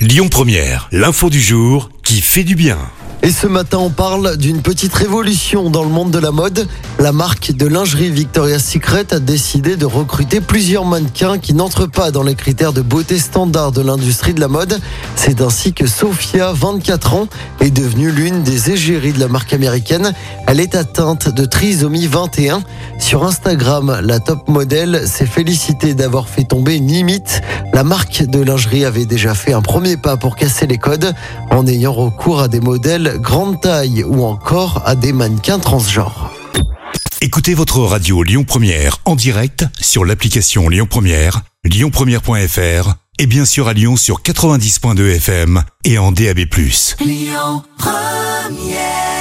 Lyon Première, l'info du jour qui fait du bien. Et ce matin, on parle d'une petite révolution dans le monde de la mode. La marque de lingerie Victoria's Secret a décidé de recruter plusieurs mannequins qui n'entrent pas dans les critères de beauté standard de l'industrie de la mode. C'est ainsi que Sophia, 24 ans, est devenue l'une des égéries de la marque américaine. Elle est atteinte de trisomie 21. Sur Instagram, la top modèle s'est félicitée d'avoir fait tomber une limite. La marque de lingerie avait déjà fait un premier pas pour casser les codes en ayant recours à des modèles grande taille ou encore à des mannequins transgenres. Écoutez votre radio Lyon Première en direct sur l'application Lyon Première, lyonpremière.fr et bien sûr à Lyon sur 90.2 FM et en DAB+. Lyon Première